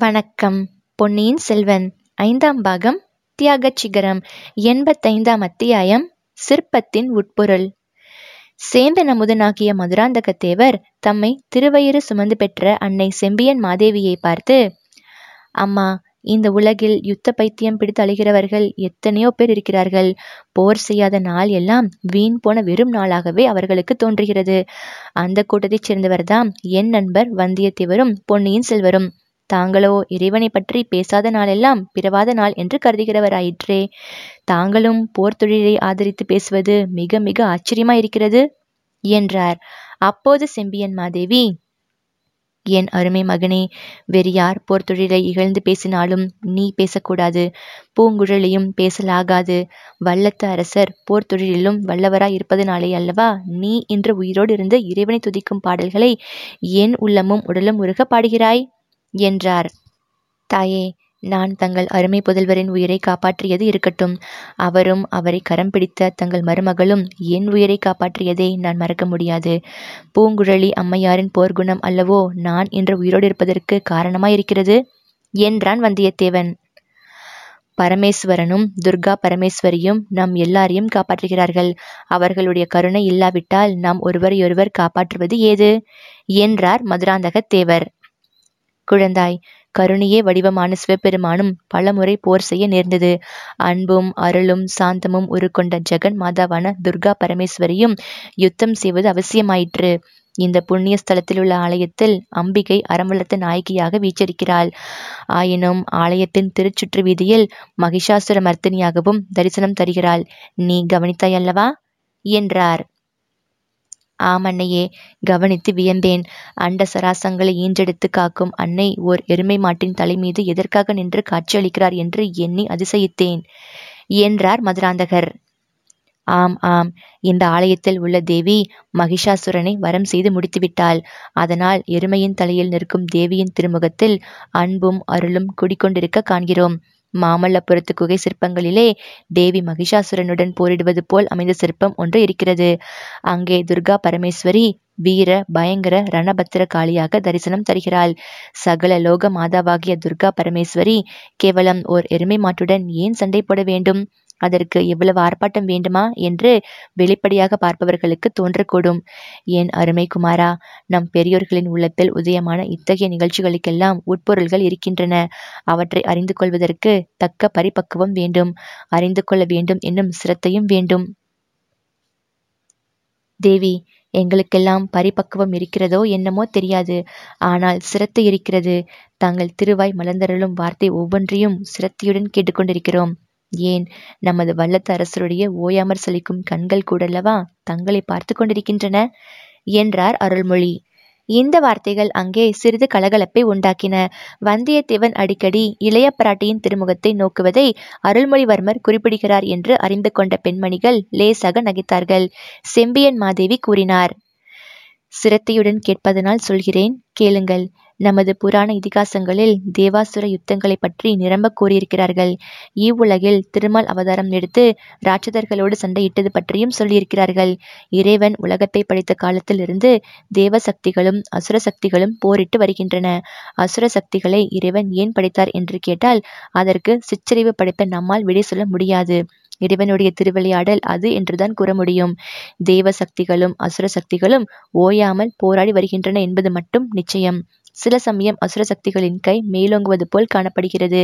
வணக்கம். பொன்னியின் செல்வன் ஐந்தாம் பாகம் தியாகச் சிகரம் எண்பத்தைந்தாம் அத்தியாயம் சிற்பத்தின் உட்பொருள். சேந்தன் அமுதனாகிய மதுராந்தகத்தேவர் தம்மை திருவயிறு சுமந்து பெற்ற அன்னை செம்பியன் மாதேவியை பார்த்து அம்மா இந்த உலகில் யுத்த பைத்தியம் பிடித்து அழுகிறவர்கள் எத்தனையோ பேர் இருக்கிறார்கள். போர் செய்யாத நாள் எல்லாம் வீண் போன வெறும் நாளாகவே அவர்களுக்கு தோன்றுகிறது. அந்த கூட்டத்தைச் சேர்ந்தவர்தான் என் நண்பர் வந்தியத்தேவரும் பொன்னியின் செல்வரும். தாங்களோ இறைவனை பற்றி பேசாத நாளெல்லாம் பிறவாத நாள் என்று கருதுகிறவராயிற்றே. தாங்களும் போர் தொழிலை ஆதரித்து பேசுவது மிக மிக ஆச்சரியமாயிருக்கிறது என்றார். அப்போது செம்பியன் மாதேவி என் அருமை மகனே வேறு யார் போர் தொழிலை இகழ்ந்து பேசினாலும் நீ பேசக்கூடாது பூங்குழலியும் பேசலாகாது. வல்லத்து அரசர் போர் தொழிலிலும் வல்லவராய் இருப்பதனாலே அல்லவா நீ இன்று உயிரோடு இருந்து இறைவனை துதிக்கும் பாடல்களை என் உள்ளமும் உடலும் உருக பாடுகிறாய்? என்றார். தாயே நான் தங்கள் அருமை புதல்வரின் உயிரை காப்பாற்றியது இருக்கட்டும். அவரும் அவரை கரம் பிடித்த தங்கள் மருமகளும் என் உயிரை காப்பாற்றியதை நான் மறக்க முடியாது. பூங்குழலி அம்மையாரின் போர்க்குணம் அல்லவோ நான் இன்று உயிரோடு இருப்பதற்கு காரணமாயிருக்கிறது? என்றான் வந்தியத்தேவன். பரமேஸ்வரனும் துர்கா பரமேஸ்வரியும் நம் எல்லாரையும் காப்பாற்றுகிறார்கள். அவர்களுடைய கருணை இல்லாவிட்டால் நாம் ஒருவரையொருவர் காப்பாற்றுவது ஏது? என்றார் மதுராந்தக தேவர் குழந்தாய். கருணையே வடிவமான சிவபெருமானும் பலமுறை போர் செய்ய நேர்ந்தது. அன்பும் அருளும் சாந்தமும் உருக்கொண்ட ஜெகன் மாதாவான துர்கா பரமேஸ்வரியும் யுத்தம் செய்வது அவசியமாயிற்று. இந்த புண்ணிய ஸ்தலத்தில் உள்ள ஆலயத்தில் அம்பிகை அறம்வளர்த்த நாயகியாக வீச்சிருக்கிறாள் ஆயினும் ஆலயத்தின் திருச்சுற்று வீதியில் மகிஷாசுர மர்த்தினியாகவும் தரிசனம் தருகிறாள். நீ கவனித்தாய் அல்லவா என்றார். ஆமன்னையே கவனித்து வியந்தேன். அண்ட சராசங்களை ஈன்றெடுத்து காக்கும் அன்னை ஓர் எருமை மாட்டின் தலை மீது எதற்காக நின்று காட்சியளிக்கிறார் என்று எண்ணி அதிசயித்தேன். என்றார் மதுராந்தகர். ஆம் ஆம். இந்த ஆலயத்தில் உள்ள தேவி மகிஷாசுரனை வரம் செய்து முடித்துவிட்டாள். அதனால் எருமையின் தலையில் நிற்கும் தேவியின் திருமுகத்தில் அன்பும் அருளும் குடிக்கொண்டிருக்க காண்கிறோம். மாமல்லபுரத்து குகை சிற்பங்களிலே தேவி மகிஷாசுரனுடன் போரிடுவது போல் அமைந்த சிற்பம் ஒன்று இருக்கிறது. அங்கே துர்கா பரமேஸ்வரி வீர பயங்கர ரணபத்திர காளியாக தரிசனம் தருகிறாள். சகல லோக மாதாவாகிய துர்கா பரமேஸ்வரி கேவலம் ஓர் எருமை மாட்டுடன் ஏன் சண்டை போட வேண்டும்? அதற்கு எவ்வளவு ஆர்ப்பாட்டம் வேண்டுமா? என்று வெளிப்படையாக பார்ப்பவர்களுக்கு தோன்றக்கூடும். என் அருமை குமாரா நம் பெரியோர்களின் உள்ளத்தில் உதயமான இத்தகைய நிகழ்ச்சிகளுக்கெல்லாம் உட்பொருள்கள் இருக்கின்றன. அவற்றை அறிந்து கொள்வதற்கு தக்க பரிபக்குவம் வேண்டும். அறிந்து கொள்ள வேண்டும் என்னும் சிரத்தையும் வேண்டும். தேவி எங்களுக்கெல்லாம் பரிபக்குவம் இருக்கிறதோ என்னமோ தெரியாது. ஆனால் சிரத்தை இருக்கிறது. தாங்கள் திருவாய் மலர்ந்தருளும் வார்த்தை ஒவ்வொன்றையும் சிரத்தையுடன் கேட்டுக்கொண்டிருக்கிறோம். ஏன்? நமது வல்லத்து அரசருடைய ஓயாமற் சலிக்கும் கண்கள் கூடல்லவா தங்களை பார்த்து கொண்டிருக்கின்றன? என்றார் அருள்மொழி. இந்த வார்த்தைகள் அங்கே சிறிது கலகலப்பை உண்டாக்கின. வந்தியத்தேவன் அடிக்கடி இளைய பிராட்டியின் திருமுகத்தை நோக்குவதை அருள்மொழிவர்மர் குறிப்பிடுகிறார் என்று அறிந்து கொண்ட பெண்மணிகள் லேசாக நகைத்தார்கள். செம்பியன் மாதேவி கூறினார் சிரத்தையுடன் கேட்பதனால் சொல்கிறேன் கேளுங்கள். நமது புராண இதிகாசங்களில் தேவாசுர யுத்தங்களை பற்றி நிரம்ப கூறியிருக்கிறார்கள். இவ்வுலகில் திருமால் அவதாரம் எடுத்து ராட்சதர்களோடு சண்டையிட்டது பற்றியும் சொல்லியிருக்கிறார்கள். இறைவன் உலகத்தை படைத்த காலத்திலிருந்து தேவ சக்திகளும் அசுர சக்திகளும் போரிட்டு வருகின்றன. அசுர சக்திகளை இறைவன் ஏன் படைத்தார் என்று கேட்டால் அதற்கு சிற்றறிவு படைத்த நம்மால் விடை சொல்ல முடியாது. இறைவனுடைய திருவிளையாடல் அது என்றுதான் கூற முடியும். தேவ சக்திகளும் அசுர சக்திகளும் ஓயாமல் போராடி வருகின்றன என்பது மட்டும் நிச்சயம். சில சமயம் அசுர சக்திகளின் கை மேலோங்குவது போல் காணப்படுகிறது.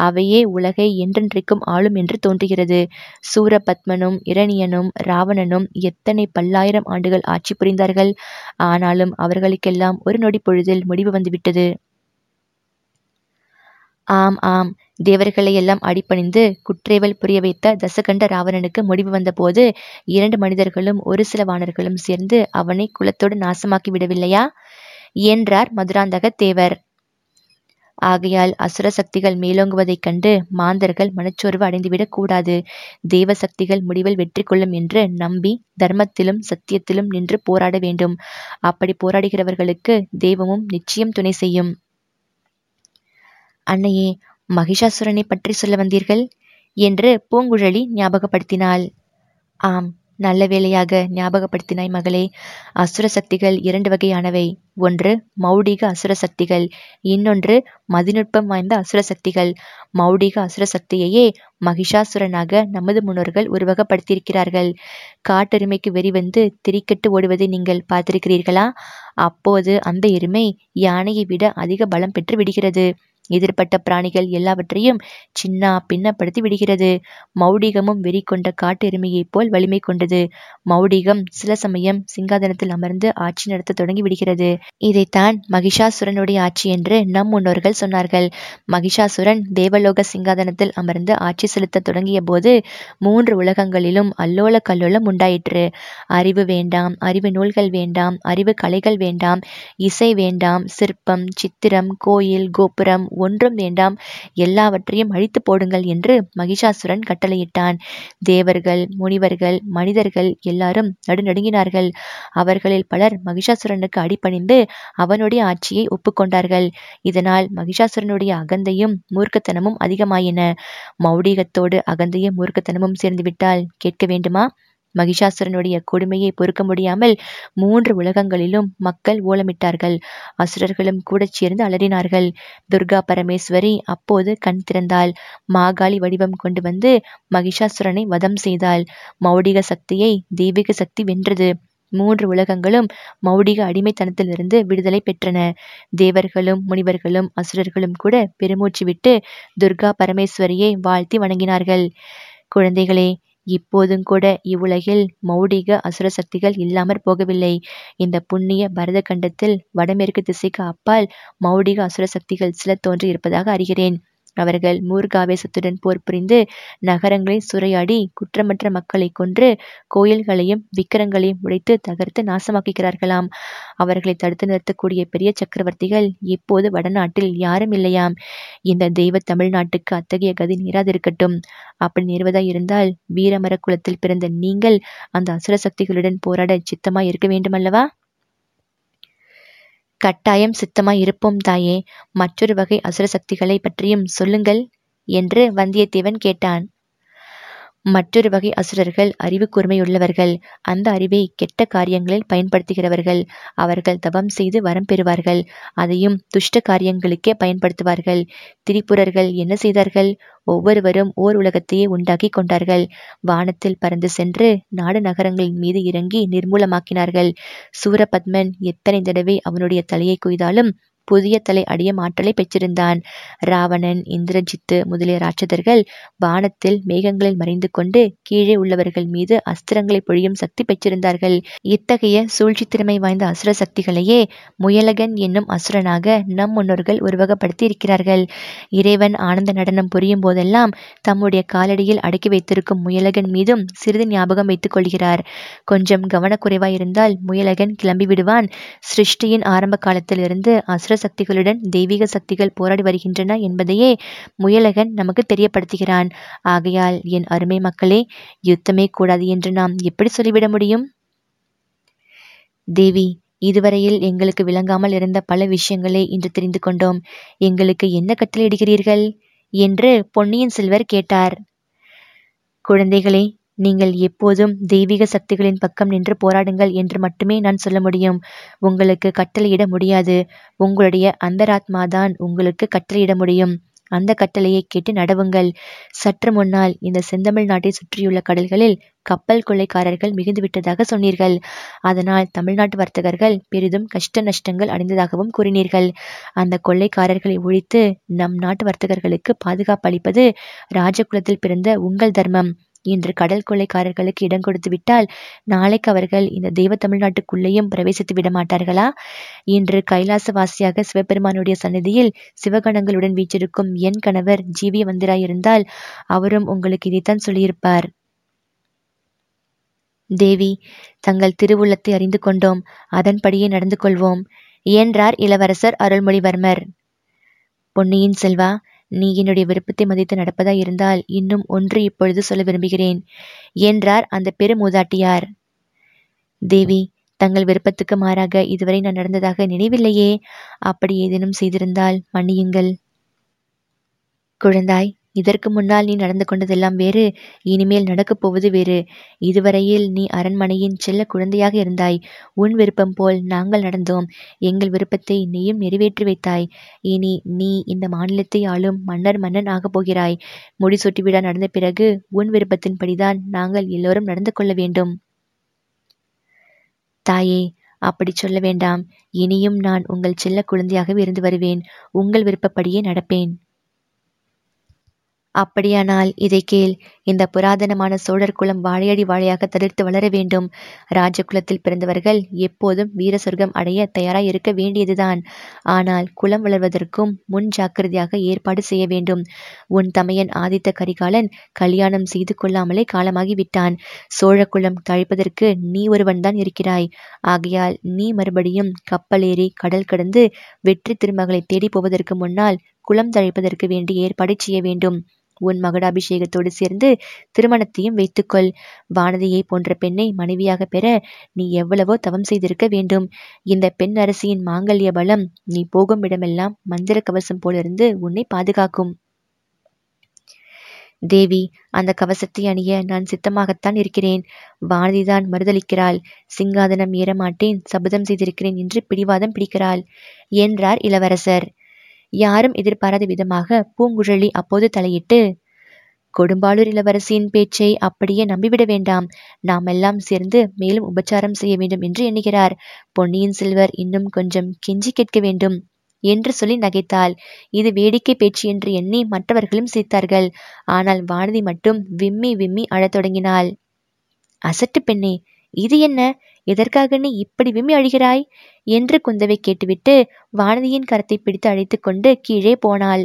அவையே உலகை என்றென்றைக்கும் ஆளும் என்று தோன்றுகிறது. சூரபத்மனும் இரணியனும் ராவணனும் எத்தனை பல்லாயிரம் ஆண்டுகள் ஆட்சி புரிந்தார்கள். ஆனாலும் அவர்களுக்கெல்லாம் ஒரு நொடி பொழுதில் முடிவு வந்துவிட்டது. ஆம் ஆம். தேவர்களை எல்லாம் அடிப்பணிந்து குற்றேவல் புரிய வைத்த தசகண்ட ராவணனுக்கு முடிவு வந்தபோது இரண்டு மனிதர்களும் ஒரு சில வாணர்களும் சேர்ந்து அவனை குலத்தோடு நாசமாக்கி விடவில்லையா? என்றார் மதுராந்தக தேவர் ஆகையால் அசுர சக்திகள் மேலோங்குவதைக் கண்டு மாந்தர்கள் மனச்சோர்வு அடைந்துவிடக் கூடாது. தேவ சக்திகள் முடிவில் வெற்றி கொள்ளும் என்று நம்பி தர்மத்திலும் சத்தியத்திலும் நின்று போராட வேண்டும். அப்படி போராடுகிறவர்களுக்கு தெய்வமும் நிச்சயம் துணை செய்யும். அன்னையே மகிஷாசுரனை பற்றி சொல்ல வந்தீர்கள்? என்று பூங்குழலி ஞாபகப்படுத்தினாள். ஆம் நல்ல வேளையாக ஞாபகப்படுத்தினாய் மகளே. அசுர சக்திகள் இரண்டு வகையானவை. ஒன்று மௌடிக அசுர சக்திகள். இன்னொன்று மதிநுட்பம் வாய்ந்த அசுர சக்திகள். மௌடிக அசுர சக்தியையே மகிஷாசுரனாக நமது முன்னோர்கள் உருவகப்படுத்தியிருக்கிறார்கள். காட்டெருமைக்கு வெறிவந்து திரிக்கட்டு ஓடுவதை நீங்கள் பார்த்திருக்கிறீர்களா? அப்போது அந்த எருமை யானையை விட அதிக பலம் பெற்று விடுகிறது. எதிர்ப்பட்ட பிராணிகள் எல்லாவற்றையும் சின்ன பின்னப்படுத்தி விடுகிறது. மௌடிகமும் வெறி கொண்ட காட்டெருமையைப் போல் வலிமை கொண்டது. மௌடிகம் சில சமயம் சிங்காதனத்தில் அமர்ந்து ஆட்சி நடத்த தொடங்கி விடுகிறது. இதைத்தான் மகிஷாசுரனுடைய ஆட்சி என்று நம் முன்னோர்கள் சொன்னார்கள். மகிஷாசுரன் தேவலோக சிங்காதனத்தில் அமர்ந்து ஆட்சி செலுத்த தொடங்கிய போது மூன்று உலகங்களிலும் அல்லோல கல்லோலம் உண்டாயிற்று. அறிவு வேண்டாம் அறிவு நூல்கள் வேண்டாம் அறிவு கலைகள் வேண்டாம் இசை வேண்டாம் சிற்பம் சித்திரம் கோயில் கோபுரம் ஒன்றும் வேண்டாம். எல்லாவற்றையும் அழித்து போடுங்கள் என்று மகிஷாசுரன் கட்டளையிட்டான். தேவர்கள் முனிவர்கள் மனிதர்கள் எல்லாரும் நடுநடுங்கினார்கள். அவர்களில் பலர் மகிஷாசுரனுக்கு அடிபணிந்து அவனுடைய ஆட்சியை ஒப்புக்கொண்டார்கள். இதனால் மகிஷாசுரனுடைய அகந்தையும் மூர்க்கத்தனமும் அதிகமாயின. மௌடிகத்தோடு அகந்தையும் மூர்க்கத்தனமும் சேர்ந்துவிட்டால் கேட்க வேண்டுமா? மகிஷாசுரனுடைய கொடுமையை பொறுக்க முடியாமல் மூன்று உலகங்களிலும் மக்கள் ஓலமிட்டார்கள். அசுரர்களும் கூட சேர்ந்து அலறினார்கள். துர்கா பரமேஸ்வரி அப்போது கண் திறந்தாள். மாகாளி வடிவம் கொண்டு வந்து மகிஷாசுரனை வதம் செய்தாள். மௌடிக சக்தியை தெய்வீக சக்தி வென்றது. மூன்று உலகங்களும் மௌடிக அடிமைத்தனத்திலிருந்து விடுதலை பெற்றன. தேவர்களும் முனிவர்களும் அசுரர்களும் கூட பெருமூச்சு விட்டு துர்கா பரமேஸ்வரியை வாழ்த்தி வணங்கினார்கள். குழந்தைகளே இப்போதும் கூட இவ்வுலகில் மௌடிக அசுர சக்திகள் இல்லாமற் போகவில்லை. இந்த புண்ணிய பரத கண்டத்தில் வடமேற்கு திசைக்கு அப்பால் மௌடிக அசுர சக்திகள் சில தோன்றி இருப்பதாக அறிகிறேன். அவர்கள் மூர்காவேசத்துடன் போர் புரிந்து நகரங்களை சுரையாடி குற்றமற்ற மக்களை கொன்று கோயில்களையும் விக்கிரங்களையும் உடைத்து தகர்த்து நாசமாக்குகிறார்களாம். அவர்களை தடுத்து நிறுத்தக்கூடிய பெரிய சக்கரவர்த்திகள் இப்போது வடநாட்டில் யாரும் இல்லையாம். இந்த தெய்வ தமிழ்நாட்டுக்கு அத்தகைய கதி நேராதிருக்கட்டும். அப்படி நேர்வதாய் இருந்தால் வீரமர குலத்தில் பிறந்த நீங்கள் அந்த அசுர சக்திகளுடன் போராட சித்தமாய் இருக்க வேண்டுமல்லவா? கட்டாயம் சித்தமாய் இருப்போம் தாயே. மற்றொரு வகை அசுர சக்திகளை பற்றியும் சொல்லுங்கள் என்று வந்தியத்தேவன் கேட்டான். மற்றொரு வகை அசுரர்கள் அறிவு கூர்மையுள்ளவர்கள். அந்த அறிவை கெட்ட காரியங்களில் பயன்படுத்துகிறவர்கள். அவர்கள் தவம் செய்து வரம் பெறுவார்கள். அதையும் துஷ்ட காரியங்களுக்கே பயன்படுத்துவார்கள். திரிபுரர்கள் என்ன செய்தார்கள்? ஒவ்வொருவரும் ஓர் உலகத்தையே உண்டாக்கி கொண்டார்கள். வானத்தில் பறந்து சென்று நாடு நகரங்களின் மீது இறங்கி நிர்மூலமாக்கினார்கள். சூரபத்மன் எத்தனை தடவை அவனுடைய தலையை குய்தாலும் புதிய தலை அடியும் ஆற்றலை பெற்றிருந்தான். ராவணன் இந்திரஜித்து முதலிய ராட்சதர்கள் வானத்தில் மேகங்களில் மறைந்து கொண்டு கீழே உள்ளவர்கள் மீது அஸ்திரங்களை பொழியும் சக்தி பெற்றிருந்தார்கள். இத்தகைய சூழ்ச்சி திறமை வாய்ந்த அசுர சக்திகளையே முயலகன் என்னும் அசுரனாக நம் முன்னோர்கள் உருவகப்படுத்தி இருக்கிறார்கள். இறைவன் ஆனந்த நடனம் புரியும் போதெல்லாம் தம்முடைய காலடியில் அடக்கி வைத்திருக்கும் முயலகன் மீதும் சிறிது ஞாபகம் வைத்துக் கொள்கிறார். கொஞ்சம் கவனக்குறைவாயிருந்தால் முயலகன் கிளம்பி விடுவான் சிருஷ்டியின் ஆரம்ப காலத்திலிருந்து அசுர சக்திகளுடன் தெய்வீக சக்திகள் போராடி வருகின்றன என்பதையே முயலகன் நமக்கு தெரியப்படுத்துகிறான். ஆகையால் என் அருமை மக்களே யுத்தமே கூடாது என்று நாம் எப்படி சொல்லிவிட முடியும்? தேவி இதுவரையில் எங்களுக்கு விளங்காமல் இருந்த பல விஷயங்களை இன்று தெரிந்து கொண்டோம். எங்களுக்கு என்ன கட்டளையிடுகிறீர்கள்? என்று பொன்னியின் செல்வர் கேட்டார். குழந்தைகளே நீங்கள் எப்போதும் தெய்வீக சக்திகளின் பக்கம் நின்று போராடுங்கள் என்று மட்டுமே நான் சொல்ல முடியும். உங்களுக்கு கட்டளையிட முடியாது. உங்களுடைய அந்தராத்மாதான் உங்களுக்கு கட்டளையிட முடியும். அந்த கட்டளையை கேட்டு நடவுங்கள். சற்று முன்னால் இந்த செந்தமிழ் நாட்டை சுற்றியுள்ள கடல்களில் கப்பல் கொள்ளைக்காரர்கள் மிகுந்து விட்டதாக சொன்னீர்கள். அதனால் தமிழ்நாட்டு வர்த்தகர்கள் பெரிதும் கஷ்ட நஷ்டங்கள் அடைந்ததாகவும் கூறினீர்கள். அந்த கொள்ளைக்காரர்களை ஒழித்து நம் நாட்டு வர்த்தகர்களுக்கு பாதுகாப்பு அளிப்பது ராஜகுலத்தில் பிறந்த உங்கள் தர்மம். இன்று கடல் கொள்ளைக்காரர்களுக்கு இடம் கொடுத்து விட்டால் நாளைக்கு அவர்கள் இந்த தெய்வ தமிழ்நாட்டுக்குள்ளேயும் பிரவேசித்து விட மாட்டார்களா? இன்று கைலாசவாசியாக சிவபெருமானுடைய சன்னதியில் சிவகணங்களுடன் வீச்சிருக்கும் என் கணவர் ஜீவிய வந்திராயிருந்தால் அவரும் உங்களுக்கு இதைத்தான் சொல்லியிருப்பார். தேவி தங்கள் திருவுள்ளத்தை அறிந்து கொண்டோம். அதன்படியே நடந்து கொள்வோம் என்றார் இளவரசர் அருள்மொழிவர்மர். பொன்னியின் செல்வா நீ என்னுடைய விருப்பத்தை மதித்து நடப்பதாய் இருந்தால் இன்னும் ஒன்று இப்பொழுது சொல்ல விரும்புகிறேன் என்றார் அந்த பெருமூதாட்டியார். தேவி தங்கள் விருப்பத்துக்கு மாறாக இதுவரை நான் நடந்ததாக நினைவில்லையே. அப்படி ஏதேனும் செய்திருந்தால் மன்னியுங்கள். குழந்தாய் இதற்கு முன்னால் நீ நடந்து கொண்டதெல்லாம் வேறு இனிமேல் நடக்கப் போவது வேறு. இதுவரையில் நீ அரண்மனையின் செல்ல குழந்தையாக இருந்தாய். உன் விருப்பம் போல் நாங்கள் நடந்தோம். எங்கள் விருப்பத்தை நீயும் நிறைவேற்றி வைத்தாய். இனி நீ இந்த மாநிலத்தை ஆளும் மன்னர் மன்னன் ஆகப் போகிறாய். முடிசூட்டி விழா நடந்த பிறகு உன் விருப்பத்தின்படிதான் நாங்கள் எல்லோரும் நடந்து கொள்ள வேண்டும். தாயே அப்படி சொல்ல வேண்டாம். இனியும் நான் உங்கள் செல்ல குழந்தையாகவே இருந்து வருவேன். உங்கள் விருப்பப்படியே நடப்பேன். அப்படியானால் இதை கேள். இந்த புராதனமான சோழர் குலம் வாழையடி வாழையாக தளிர்த்து வளர வேண்டும். ராஜகுலத்தில் பிறந்தவர்கள் எப்போதும் வீர சொர்க்கம் அடைய தயாராய் இருக்க வேண்டியதுதான். ஆனால் குலம் வளர்வதற்கும் முன் ஜாக்கிரதையாக ஏற்பாடு செய்ய வேண்டும். உன் தமையன் ஆதித்த கரிகாலன் கல்யாணம் செய்து கொள்ளாமலே காலமாகி விட்டான். சோழ குலம் தழைப்பதற்கு நீ ஒருவன்தான் இருக்கிறாய். ஆகையால் நீ மறுபடியும் கப்பலேறி கடல் கடந்து வெற்றி திருமகளை தேடி போவதற்கு முன்னால் குலம் தழைப்பதற்கு வேண்டிய ஏற்பாடு செய்ய வேண்டும். உன் மகுடாபிஷேகத்தோடு சேர்ந்து திருமணத்தையும் வைத்துக்கொள். வானதியை போன்ற பெண்ணை மனைவியாக பெற நீ எவ்வளவோ தவம் செய்திருக்க வேண்டும். இந்த பெண் அரசியின் மாங்கல்ய பலம் நீ போகும் இடமெல்லாம் மந்திர கவசம் போலிருந்து உன்னை பாதுகாக்கும். தேவி அந்த கவசத்தை அணிய நான் சித்தமாகத்தான் இருக்கிறேன். வானதிதான் மறுதளிக்கிறாள். சிங்காதனம் ஏறமாட்டேன் சபதம் செய்திருக்கிறேன் என்று பிடிவாதம் பிடிக்கிறாள். என்றார் இளவரசர். யாரும் எதிர்பாராத விதமாக பூங்குழலி அப்போது தலையிட்டு கொடும்பாளூர் இளவரசியின் பேச்சை அப்படியே நம்பிவிட வேண்டாம். நாம் எல்லாம் சேர்ந்து மேலும் உபச்சாரம் செய்ய வேண்டும் என்று எண்ணுகிறார். பொன்னியின் செல்வர் இன்னும் கொஞ்சம் கெஞ்சி கேட்க வேண்டும் என்று சொல்லி நகைத்தாள். இது வேடிக்கை பேச்சு என்று எண்ணி மற்றவர்களும் சிரித்தார்கள். ஆனால் வானதி மட்டும் விம்மி விம்மி அழத் தொடங்கினாள். அசட்டு பெண்ணே இது என்ன? எதற்காக நீ இப்படி விம்மி அழுகிறாய்? என்று குந்தவை கேட்டுவிட்டு வானதியின் கரத்தை பிடித்து அழைத்து கொண்டு கீழே போனாள்.